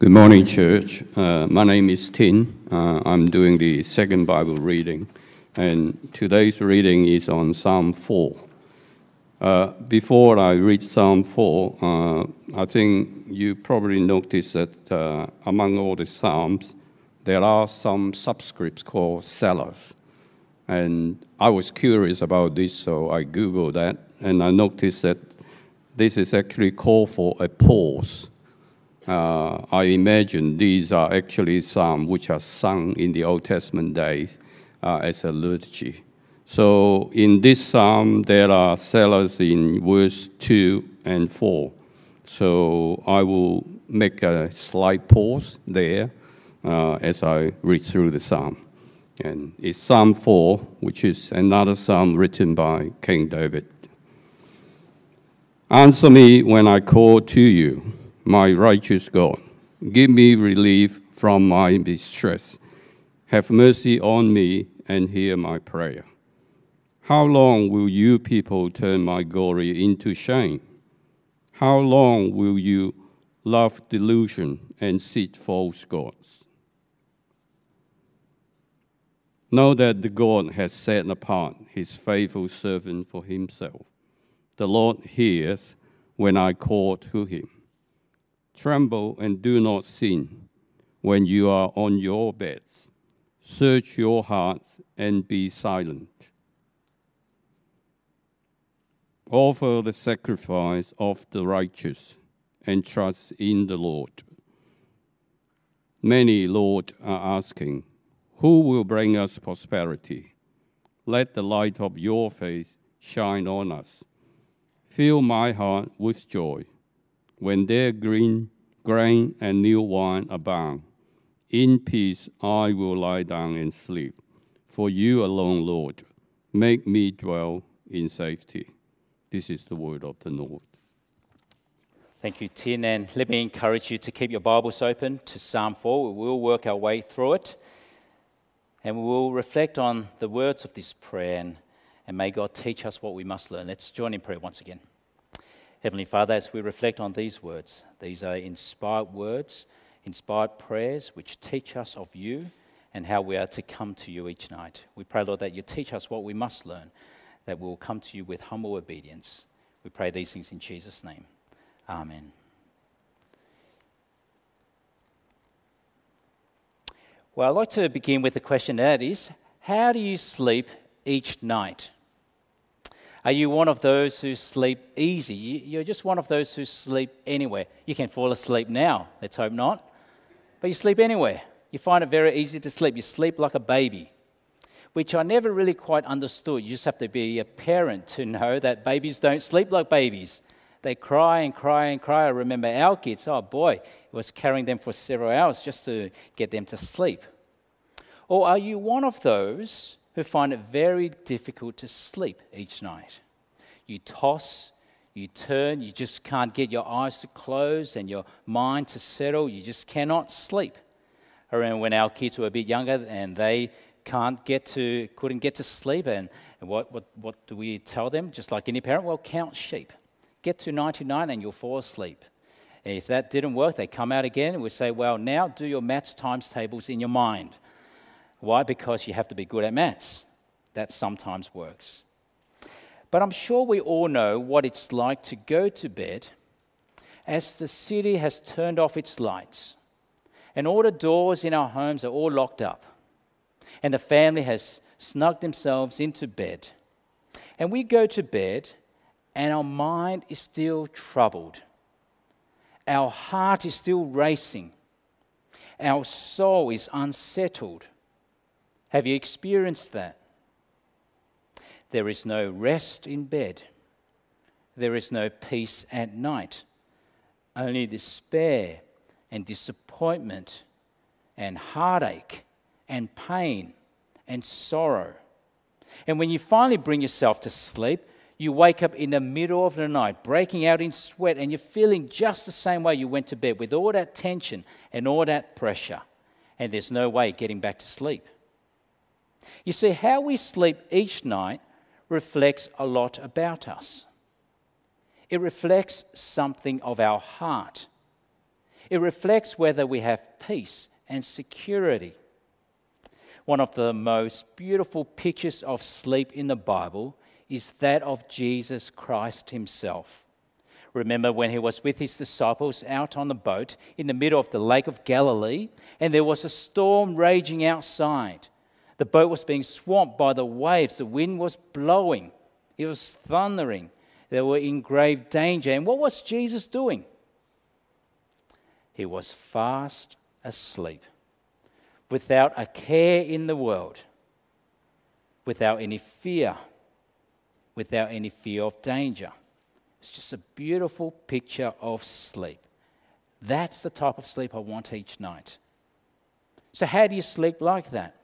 Good morning, church. Uh, my name is Tin. Uh, I'm doing the second Bible reading, and today's reading is on Psalm 4. Uh, before I read Psalm 4, uh, I think you probably noticed that uh, among all the Psalms, there are some subscripts called Selahs. And I was curious about this, so I Googled that, and I noticed that this is actually called for a pause. Uh, I imagine these are actually some which are sung in the Old Testament days uh, as a liturgy. So in this psalm, there are Selahs in verse 2 and 4. So I will make a slight pause there uh, as I read through the psalm. And it's Psalm 4, which is another psalm written by King David. Answer me when I call to you, my righteous God. Give me relief from my distress. Have mercy on me and hear my prayer. How long will you people turn my glory into shame? How long will you love delusion and seek false gods? Know that the God has set apart his faithful servant for himself. The Lord hears when I call to him. Tremble and do not sin when you are on your beds. Search your hearts and be silent. Offer the sacrifice of the righteous and trust in the Lord. Many, Lord, are asking, Who will bring us prosperity? Let the light of your face shine on us. Fill my heart with joy when their green grain and new wine abound. In peace I will lie down and sleep. For you alone, Lord, make me dwell in safety. This is the word of the Lord. Thank you, Tin. And let me encourage you to keep your Bibles open to Psalm 4. We will work our way through it. And we will reflect on the words of this prayer. And, and may God teach us what we must learn. Let's join in prayer once again. Heavenly Father, as we reflect on these words, these are inspired words, inspired prayers which teach us of you and how we are to come to you each night. We pray, Lord, that you teach us what we must learn, that we will come to you with humble obedience. We pray these things in Jesus' name. Amen. Well, I'd like to begin with a question that is how do you sleep each night? Are you one of those who sleep easy? You're just one of those who sleep anywhere. You can fall asleep now, let's hope not, but you sleep anywhere. You find it very easy to sleep. You sleep like a baby, which I never really quite understood. You just have to be a parent to know that babies don't sleep like babies. They cry and cry and cry. I remember our kids, oh boy, it was carrying them for several hours just to get them to sleep. Or are you one of those who find it very difficult to sleep each night. You toss, you turn, you just can't get your eyes to close and your mind to settle. You just cannot sleep. I remember when our kids were a bit younger and they can't get to, couldn't get to sleep. And, what, what, what do we tell them? Just like any parent, well, count sheep. Get to 99 and you'll fall asleep. And if that didn't work, they come out again and we say, well, now do your maths times tables in your mind. Why? Because you have to be good at maths. That sometimes works. But I'm sure we all know what it's like to go to bed as the city has turned off its lights and all the doors in our homes are all locked up and the family has snugged themselves into bed. And we go to bed and our mind is still troubled. Our heart is still racing. Our soul is unsettled. Have you experienced that? There is no rest in bed. There is no peace at night. Only despair and disappointment and heartache and pain and sorrow. And when you finally bring yourself to sleep, you wake up in the middle of the night, breaking out in sweat, and you're feeling just the same way you went to bed with all that tension and all that pressure. And there's no way getting back to sleep. You see, how we sleep each night reflects a lot about us. It reflects something of our heart. It reflects whether we have peace and security. One of the most beautiful pictures of sleep in the Bible is that of Jesus Christ himself. Remember when he was with his disciples out on the boat in the middle of the Lake of Galilee, and there was a storm raging outside. The boat was being swamped by the waves, the wind was blowing, it was thundering. They were in grave danger. And what was Jesus doing? He was fast asleep, without a care in the world, without any fear, without any fear of danger. It's just a beautiful picture of sleep. That's the type of sleep I want each night. So, how do you sleep like that?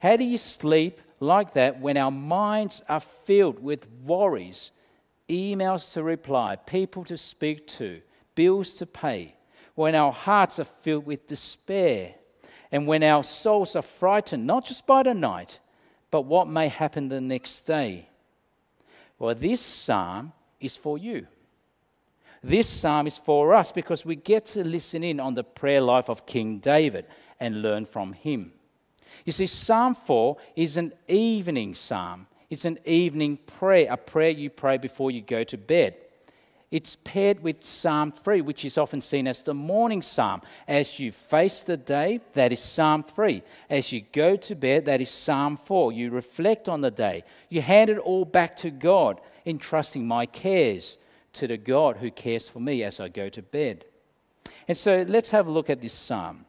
How do you sleep like that when our minds are filled with worries, emails to reply, people to speak to, bills to pay? When our hearts are filled with despair, and when our souls are frightened, not just by the night, but what may happen the next day? Well, this psalm is for you. This psalm is for us because we get to listen in on the prayer life of King David and learn from him. You see, Psalm 4 is an evening psalm. It's an evening prayer, a prayer you pray before you go to bed. It's paired with Psalm 3, which is often seen as the morning psalm. As you face the day, that is Psalm 3. As you go to bed, that is Psalm 4. You reflect on the day. You hand it all back to God, entrusting my cares to the God who cares for me as I go to bed. And so let's have a look at this psalm.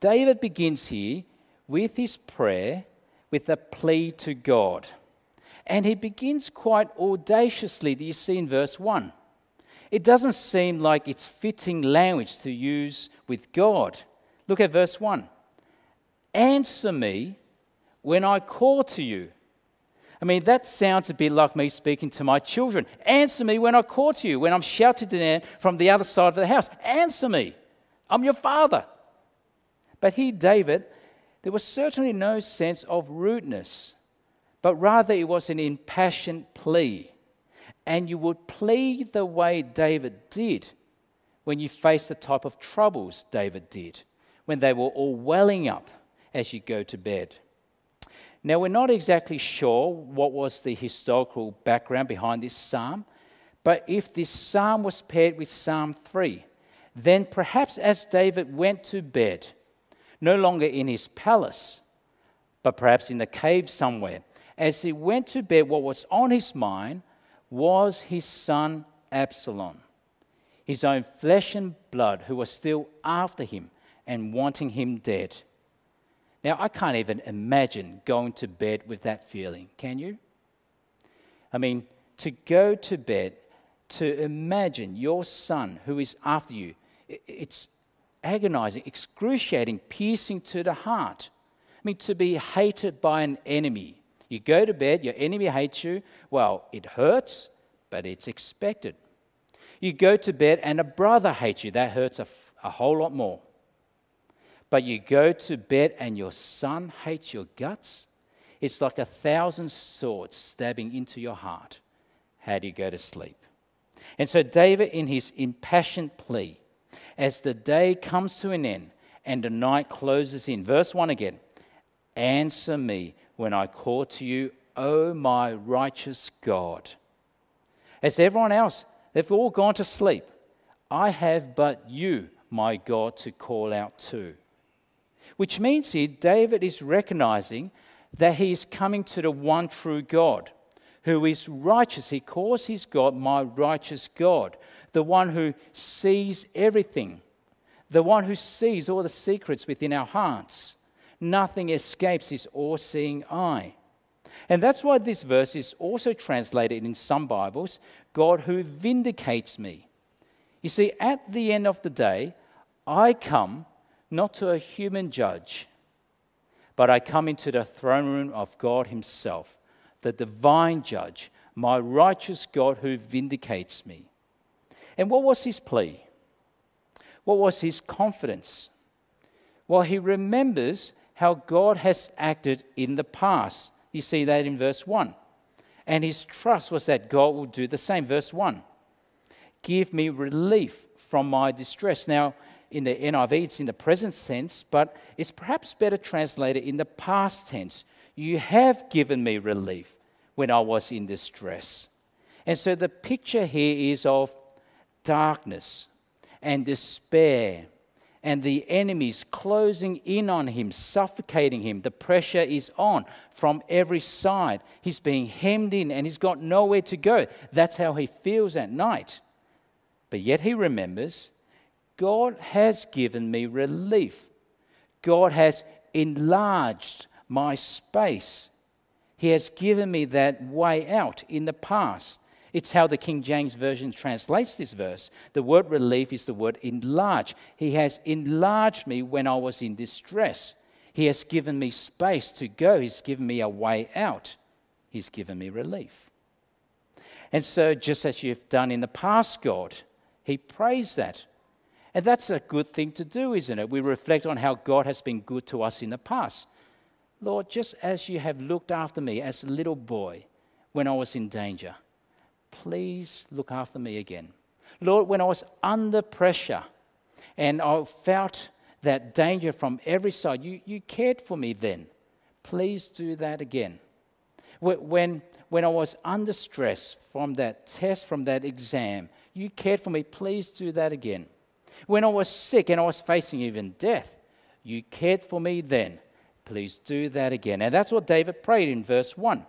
David begins here with his prayer with a plea to God. And he begins quite audaciously, do you see in verse 1? It doesn't seem like it's fitting language to use with God. Look at verse 1. Answer me when I call to you. I mean, that sounds a bit like me speaking to my children. Answer me when I call to you, when I'm shouted them from the other side of the house. Answer me. I'm your father. But here, David there was certainly no sense of rudeness, but rather it was an impassioned plea. And you would plead the way David did when you face the type of troubles David did, when they were all welling up as you go to bed. Now, we're not exactly sure what was the historical background behind this psalm, but if this psalm was paired with Psalm 3, then perhaps as David went to bed, no longer in his palace, but perhaps in a cave somewhere. As he went to bed, what was on his mind was his son Absalom, his own flesh and blood, who was still after him and wanting him dead. Now, I can't even imagine going to bed with that feeling, can you? I mean, to go to bed, to imagine your son who is after you, it's, agonizing, excruciating, piercing to the heart. I mean, to be hated by an enemy. You go to bed, your enemy hates you. Well, it hurts, but it's expected. You go to bed and a brother hates you. That hurts a, whole lot more. But you go to bed and your son hates your guts. It's like a thousand swords stabbing into your heart. How do you go to sleep? And so, David, in his impassioned plea, as the day comes to an end and the night closes in. Verse 1 again Answer me when I call to you, O my righteous God. As everyone else, they've all gone to sleep. I have but you, my God, to call out to. Which means here, David is recognizing that he is coming to the one true God who is righteous. He calls his God my righteous God, the one who sees everything, the one who sees all the secrets within our hearts. Nothing escapes his all seeing eye. And that's why this verse is also translated in some Bibles God who vindicates me. You see, at the end of the day, I come not to a human judge, but I come into the throne room of God Himself, the divine judge, my righteous God who vindicates me. And what was his plea? What was his confidence? Well, he remembers how God has acted in the past. You see that in verse 1. And his trust was that God will do the same. Verse 1 Give me relief from my distress. Now, in the NIV, it's in the present tense, but it's perhaps better translated in the past tense. You have given me relief when I was in distress. And so the picture here is of darkness and despair and the enemies closing in on him, suffocating him. The pressure is on from every side. He's being hemmed in and he's got nowhere to go. That's how he feels at night. But yet he remembers God has given me relief. God has enlarged my space. He has given me that way out in the past. It's how the King James Version translates this verse. The word relief is the word enlarge. He has enlarged me when I was in distress. He has given me space to go. He's given me a way out. He's given me relief. And so, just as you've done in the past, God, He prays that. And that's a good thing to do, isn't it? We reflect on how God has been good to us in the past. Lord, just as you have looked after me as a little boy when I was in danger, please look after me again. Lord, when I was under pressure and I felt that danger from every side, you, you cared for me then. Please do that again. When, when I was under stress from that test, from that exam, you cared for me. Please do that again. When I was sick and I was facing even death, you cared for me then. Please do that again. And that's what David prayed in verse 1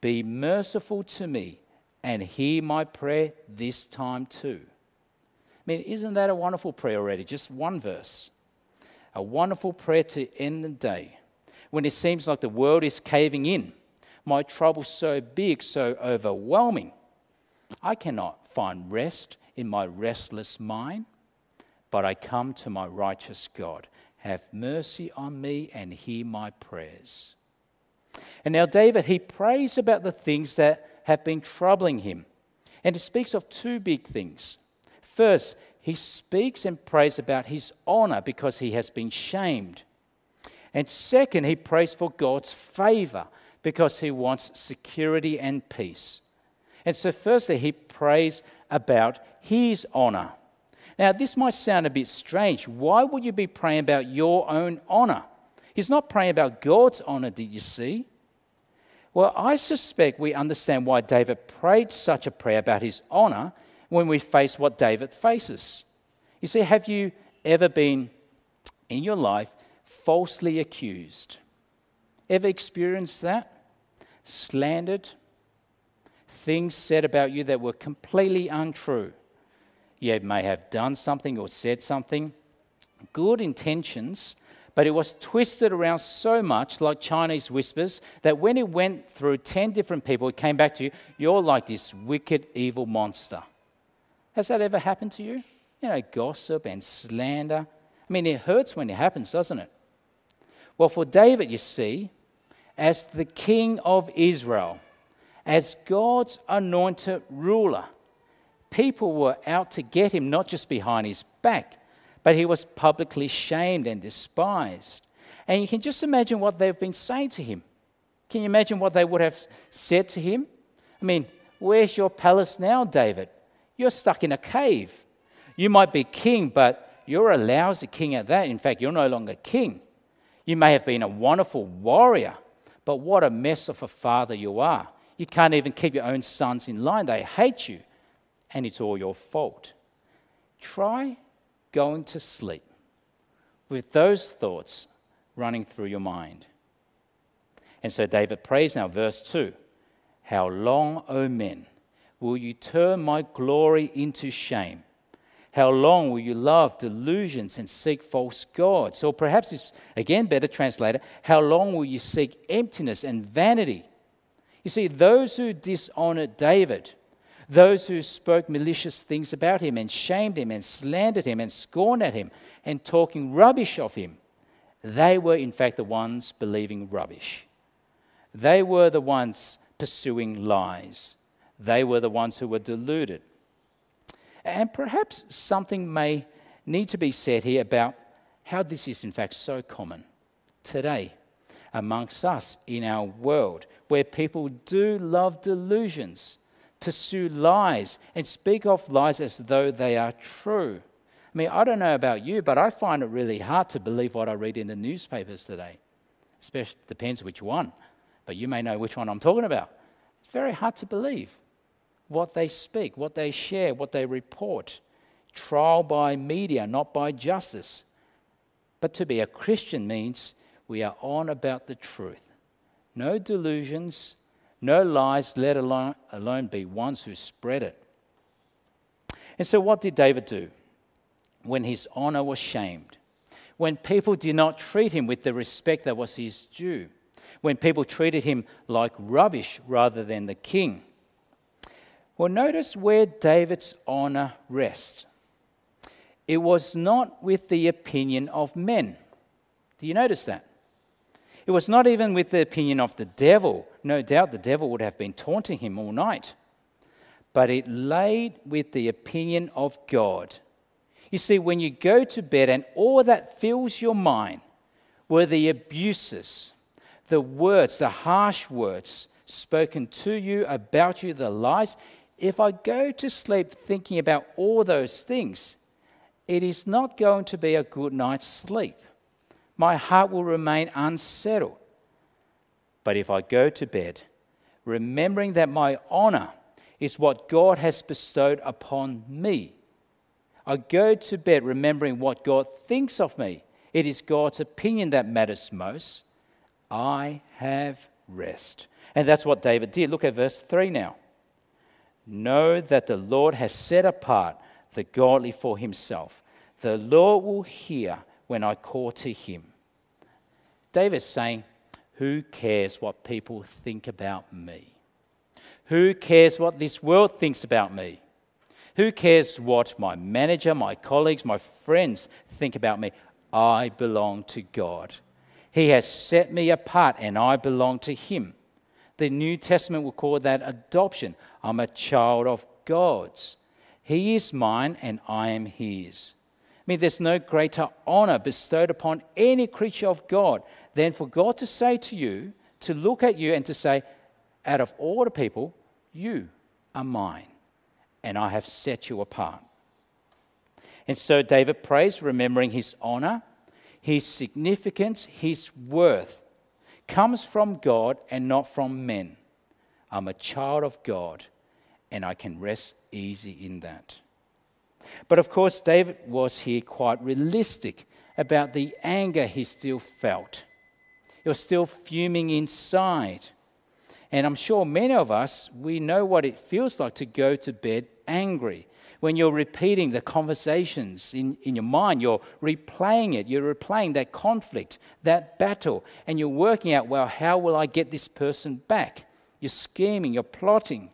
Be merciful to me and hear my prayer this time too. I mean, isn't that a wonderful prayer already? Just one verse. A wonderful prayer to end the day when it seems like the world is caving in. My trouble's so big, so overwhelming. I cannot find rest in my restless mind, but I come to my righteous God. Have mercy on me and hear my prayers. And now, David, he prays about the things that have been troubling him. And he speaks of two big things. First, he speaks and prays about his honor because he has been shamed. And second, he prays for God's favor because he wants security and peace. And so, firstly, he prays about his honor. Now, this might sound a bit strange. Why would you be praying about your own honor? He's not praying about God's honor, did you see? Well, I suspect we understand why David prayed such a prayer about his honor when we face what David faces. You see, have you ever been in your life falsely accused? Ever experienced that? Slandered? Things said about you that were completely untrue. You may have done something or said something, good intentions, but it was twisted around so much, like Chinese whispers, that when it went through 10 different people, it came back to you, you're like this wicked, evil monster. Has that ever happened to you? You know, gossip and slander. I mean, it hurts when it happens, doesn't it? Well, for David, you see, as the king of Israel, as God's anointed ruler, people were out to get him, not just behind his back, but he was publicly shamed and despised. And you can just imagine what they've been saying to him. Can you imagine what they would have said to him? I mean, where's your palace now, David? You're stuck in a cave. You might be king, but you're a lousy king at that. In fact, you're no longer king. You may have been a wonderful warrior, but what a mess of a father you are. You can't even keep your own sons in line. They hate you, and it's all your fault. Try going to sleep with those thoughts running through your mind. And so David prays now, verse 2 How long, O men, will you turn my glory into shame? How long will you love delusions and seek false gods? Or perhaps it's again better translated, how long will you seek emptiness and vanity? You see, those who dishonor David those who spoke malicious things about him and shamed him and slandered him and scorned at him and talking rubbish of him, they were in fact the ones believing rubbish. They were the ones pursuing lies. They were the ones who were deluded. And perhaps something may need to be said here about how this is in fact so common today amongst us in our world, where people do love delusions pursue lies and speak of lies as though they are true. I mean, I don't know about you, but I find it really hard to believe what I read in the newspapers today. Especially depends which one, but you may know which one I'm talking about. It's very hard to believe what they speak, what they share, what they report. Trial by media, not by justice. But to be a Christian means we are on about the truth. No delusions, no lies, let alone, alone be ones who spread it. And so, what did David do when his honor was shamed? When people did not treat him with the respect that was his due? When people treated him like rubbish rather than the king? Well, notice where David's honor rests. It was not with the opinion of men. Do you notice that? It was not even with the opinion of the devil. No doubt the devil would have been taunting him all night. But it laid with the opinion of God. You see, when you go to bed and all that fills your mind were the abuses, the words, the harsh words spoken to you, about you, the lies, if I go to sleep thinking about all those things, it is not going to be a good night's sleep my heart will remain unsettled. But if I go to bed, remembering that my honor is what God has bestowed upon me, I go to bed remembering what God thinks of me. It is God's opinion that matters most. I have rest. And that's what David did. Look at verse 3 now. Know that the Lord has set apart the godly for himself. The Lord will hear when I call to him. David's saying, Who cares what people think about me? Who cares what this world thinks about me? Who cares what my manager, my colleagues, my friends think about me? I belong to God. He has set me apart and I belong to Him. The New Testament will call that adoption. I'm a child of God's. He is mine and I am His mean, there's no greater honor bestowed upon any creature of God than for God to say to you, to look at you and to say, out of all the people, you are mine, and I have set you apart. And so David prays, remembering his honor, his significance, his worth comes from God and not from men. I'm a child of God, and I can rest easy in that. But of course, David was here quite realistic about the anger he still felt. He was still fuming inside. And I'm sure many of us, we know what it feels like to go to bed angry. When you're repeating the conversations in, in your mind, you're replaying it, you're replaying that conflict, that battle, and you're working out, well, how will I get this person back? You're scheming, you're plotting.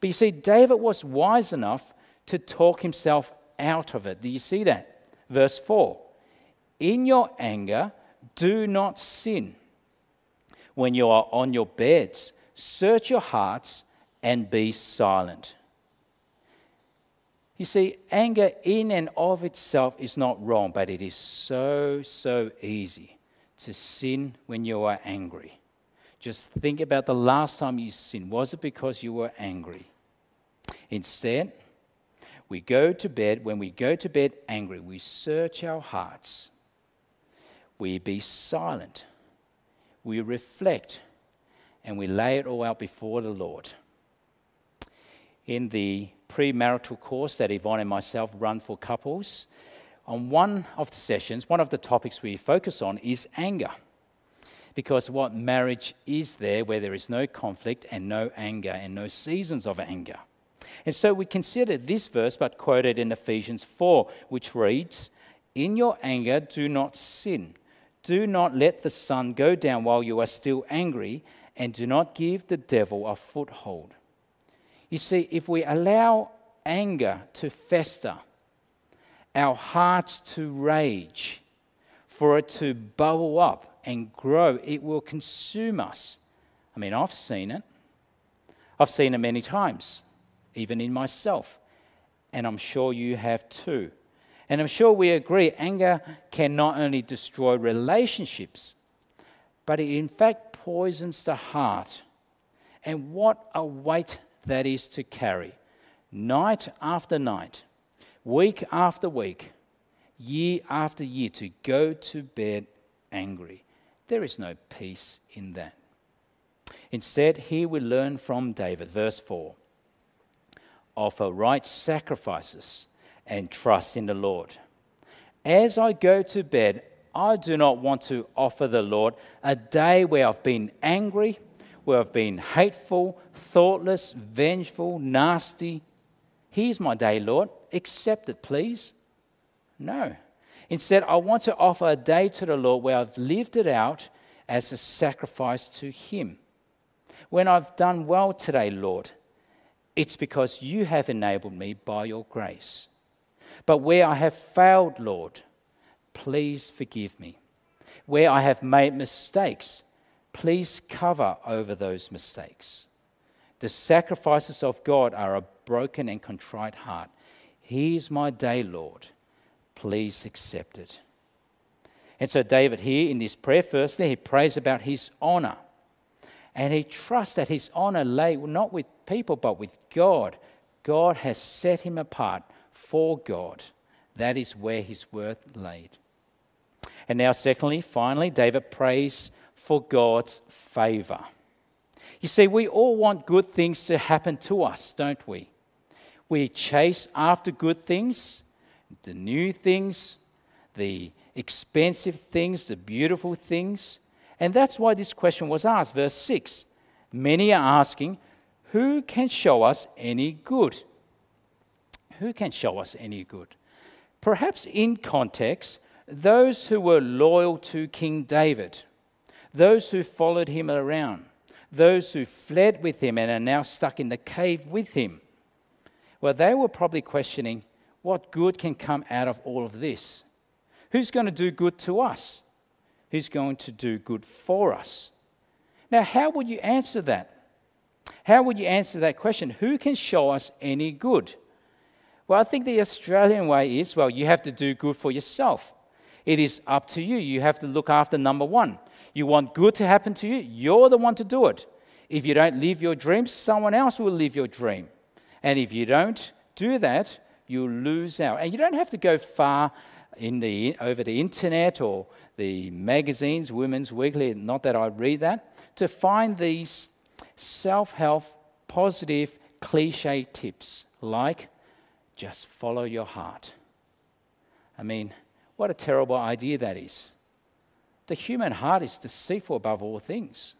But you see, David was wise enough to talk himself out of it. Do you see that? Verse 4 In your anger, do not sin. When you are on your beds, search your hearts and be silent. You see, anger in and of itself is not wrong, but it is so, so easy to sin when you are angry. Just think about the last time you sinned. Was it because you were angry? Instead, we go to bed, when we go to bed angry, we search our hearts. We be silent. We reflect and we lay it all out before the Lord. In the premarital course that Yvonne and myself run for couples, on one of the sessions, one of the topics we focus on is anger. Because what marriage is there where there is no conflict and no anger and no seasons of anger. And so we consider this verse, but quoted in Ephesians 4, which reads, In your anger, do not sin. Do not let the sun go down while you are still angry, and do not give the devil a foothold. You see, if we allow anger to fester, our hearts to rage, for it to bubble up and grow, it will consume us. I mean, I've seen it. I've seen it many times even in myself. And I'm sure you have too. And I'm sure we agree anger can not only destroy relationships, but it in fact poisons the heart. And what a weight that is to carry. Night after night, week after week, year after year, to go to bed angry. There is no peace in that. Instead, here we learn from David, verse 4 offer right sacrifices and trust in the Lord. As I go to bed, I do not want to offer the Lord a day where I've been angry, where I've been hateful, thoughtless, vengeful, nasty. Here's my day, Lord. Accept it, please. No. Instead, I want to offer a day to the Lord where I've lived it out as a sacrifice to Him. When I've done well today, Lord, it's because you have enabled me by your grace. But where I have failed, Lord, please forgive me. Where I have made mistakes, please cover over those mistakes. The sacrifices of God are a broken and contrite heart. Here's my day, Lord. Please accept it. And so, David, here in this prayer, firstly, he prays about his honor. And he trusts that his honor lay not with people, but with God. God has set him apart for God. That is where his worth laid. And now, secondly, finally, David prays for God's favor. You see, we all want good things to happen to us, don't we? We chase after good things, the new things, the expensive things, the beautiful things. And that's why this question was asked. Verse 6 Many are asking, Who can show us any good? Who can show us any good? Perhaps in context, those who were loyal to King David, those who followed him around, those who fled with him and are now stuck in the cave with him. Well, they were probably questioning what good can come out of all of this? Who's going to do good to us? Who's going to do good for us? Now, how would you answer that? How would you answer that question? Who can show us any good? Well, I think the Australian way is well, you have to do good for yourself. It is up to you. You have to look after number one. You want good to happen to you, you're the one to do it. If you don't live your dreams, someone else will live your dream. And if you don't do that, you'll lose out. And you don't have to go far in the, over the internet or the magazines, Women's Weekly, not that I read that, to find these self help, positive, cliche tips like just follow your heart. I mean, what a terrible idea that is. The human heart is deceitful above all things.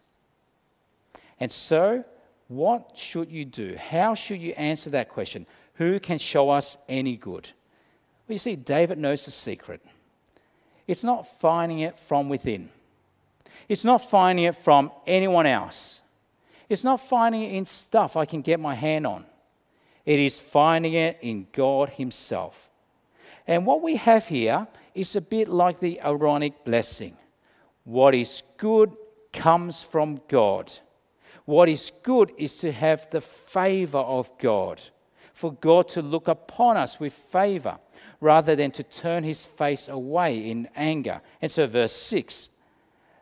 And so, what should you do? How should you answer that question? Who can show us any good? Well, you see, David knows the secret. It's not finding it from within, it's not finding it from anyone else, it's not finding it in stuff I can get my hand on. It is finding it in God Himself. And what we have here is a bit like the Aaronic blessing. What is good comes from God. What is good is to have the favor of God, for God to look upon us with favor rather than to turn his face away in anger. And so, verse 6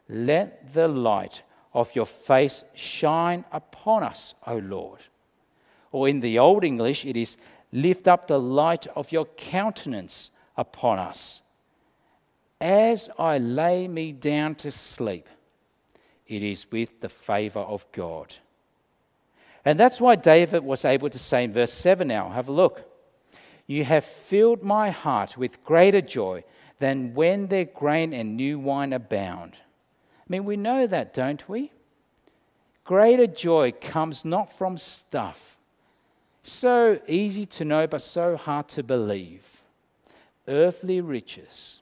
let the light of your face shine upon us, O Lord. Or in the Old English, it is lift up the light of your countenance upon us as I lay me down to sleep, it is with the favor of God. And that's why David was able to say in verse 7 now, have a look. You have filled my heart with greater joy than when their grain and new wine abound. I mean, we know that, don't we? Greater joy comes not from stuff. So easy to know, but so hard to believe. Earthly riches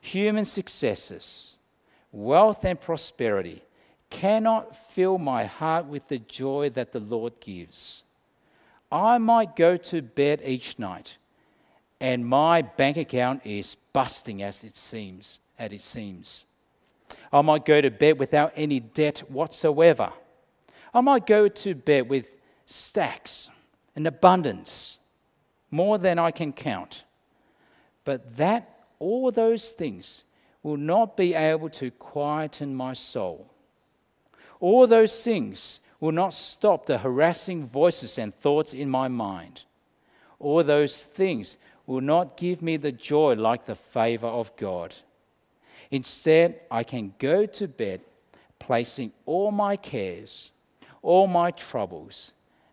human successes, wealth, and prosperity cannot fill my heart with the joy that the Lord gives. I might go to bed each night and my bank account is busting as it seems, as it seems. I might go to bed without any debt whatsoever. I might go to bed with stacks and abundance, more than I can count. But that all those things will not be able to quieten my soul. All those things will not stop the harassing voices and thoughts in my mind. All those things will not give me the joy like the favor of God. Instead, I can go to bed placing all my cares, all my troubles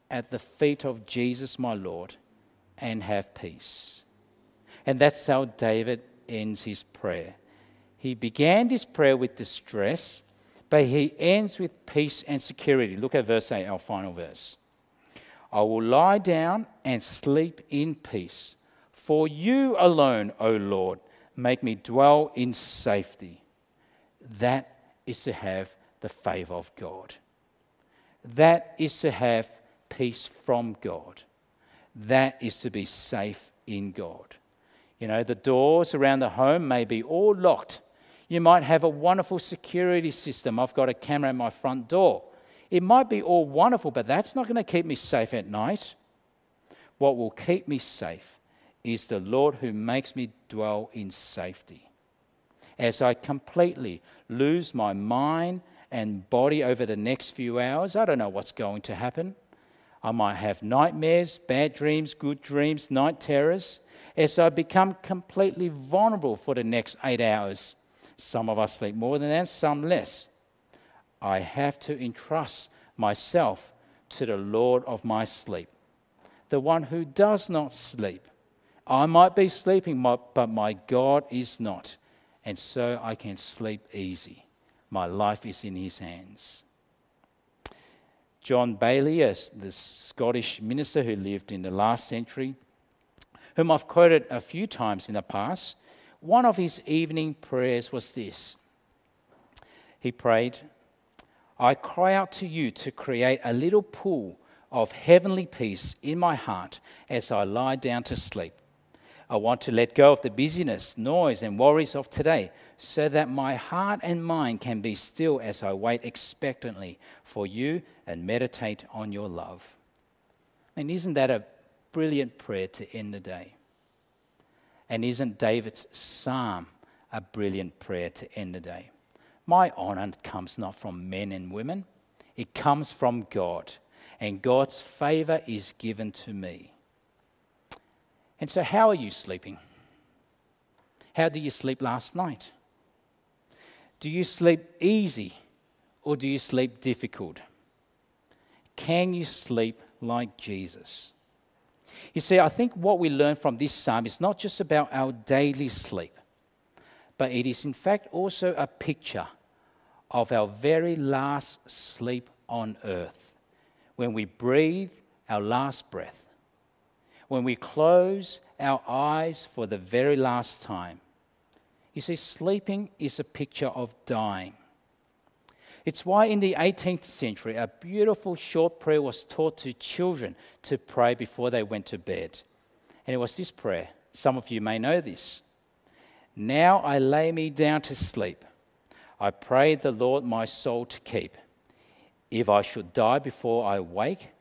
at the feet of Jesus my Lord and have peace. And that's how David ends his prayer. He began this prayer with distress, but he ends with peace and security. Look at verse 8, our final verse. I will lie down and sleep in peace. For you alone, O Lord, make me dwell in safety. That is to have the favor of God. That is to have peace from God. That is to be safe in God. You know, the doors around the home may be all locked. You might have a wonderful security system. I've got a camera at my front door. It might be all wonderful, but that's not going to keep me safe at night. What will keep me safe is the Lord who makes me dwell in safety. As I completely lose my mind and body over the next few hours, I don't know what's going to happen. I might have nightmares, bad dreams, good dreams, night terrors, as I become completely vulnerable for the next eight hours. Some of us sleep more than that, some less. I have to entrust myself to the Lord of my sleep, the one who does not sleep. I might be sleeping, but my God is not. And so I can sleep easy. My life is in his hands. John Baillie, the Scottish minister who lived in the last century, whom I've quoted a few times in the past, one of his evening prayers was this. He prayed, I cry out to you to create a little pool of heavenly peace in my heart as I lie down to sleep. I want to let go of the busyness, noise, and worries of today so that my heart and mind can be still as I wait expectantly for you and meditate on your love. And isn't that a brilliant prayer to end the day? And isn't David's psalm a brilliant prayer to end the day? My honor comes not from men and women, it comes from God. And God's favor is given to me. And so, how are you sleeping? How did you sleep last night? Do you sleep easy or do you sleep difficult? Can you sleep like Jesus? You see, I think what we learn from this psalm is not just about our daily sleep, but it is in fact also a picture of our very last sleep on earth. When we breathe our last breath, when we close our eyes for the very last time, you see, sleeping is a picture of dying. It's why in the 18th century, a beautiful short prayer was taught to children to pray before they went to bed. And it was this prayer. Some of you may know this. Now I lay me down to sleep. I pray the Lord my soul to keep. If I should die before I wake,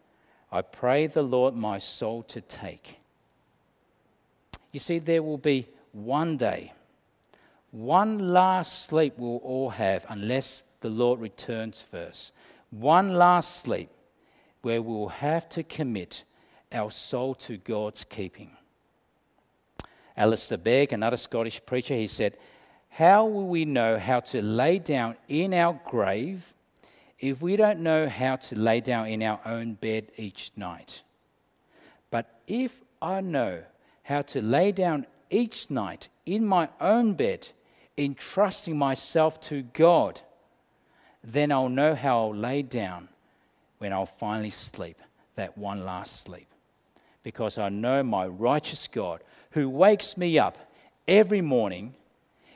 I pray the Lord my soul to take. You see, there will be one day one last sleep we'll all have unless the Lord returns first. One last sleep where we'll have to commit our soul to God's keeping. Alistair Begg, another Scottish preacher, he said, How will we know how to lay down in our grave if we don't know how to lay down in our own bed each night? But if I know how to lay down each night in my own bed, entrusting myself to God, then I'll know how I'll lay down when I'll finally sleep, that one last sleep. Because I know my righteous God, who wakes me up every morning,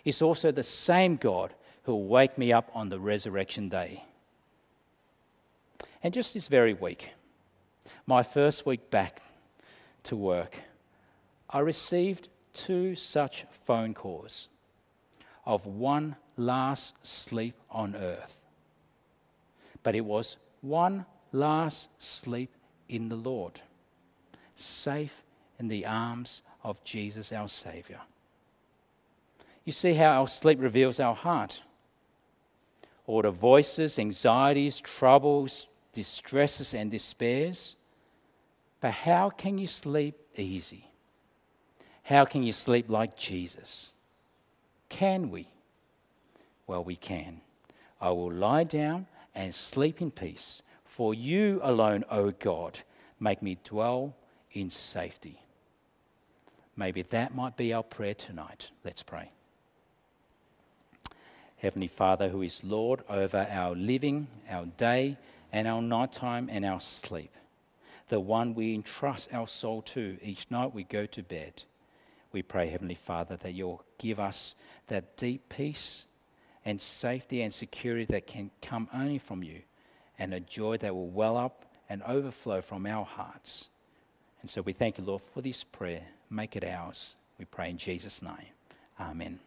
is also the same God who will wake me up on the resurrection day. And just this very week, my first week back to work, I received two such phone calls of one last sleep on earth. But it was one last sleep in the Lord, safe in the arms of Jesus our Saviour. You see how our sleep reveals our heart. All the voices, anxieties, troubles, distresses, and despairs. But how can you sleep easy? How can you sleep like Jesus? Can we? Well, we can. I will lie down and sleep in peace, for you alone, O God, make me dwell in safety. Maybe that might be our prayer tonight. Let's pray. Heavenly Father, who is Lord over our living, our day, and our nighttime and our sleep, the one we entrust our soul to each night we go to bed. We pray, Heavenly Father, that you'll give us that deep peace and safety and security that can come only from you, and a joy that will well up and overflow from our hearts. And so we thank you, Lord, for this prayer. Make it ours. We pray in Jesus' name. Amen.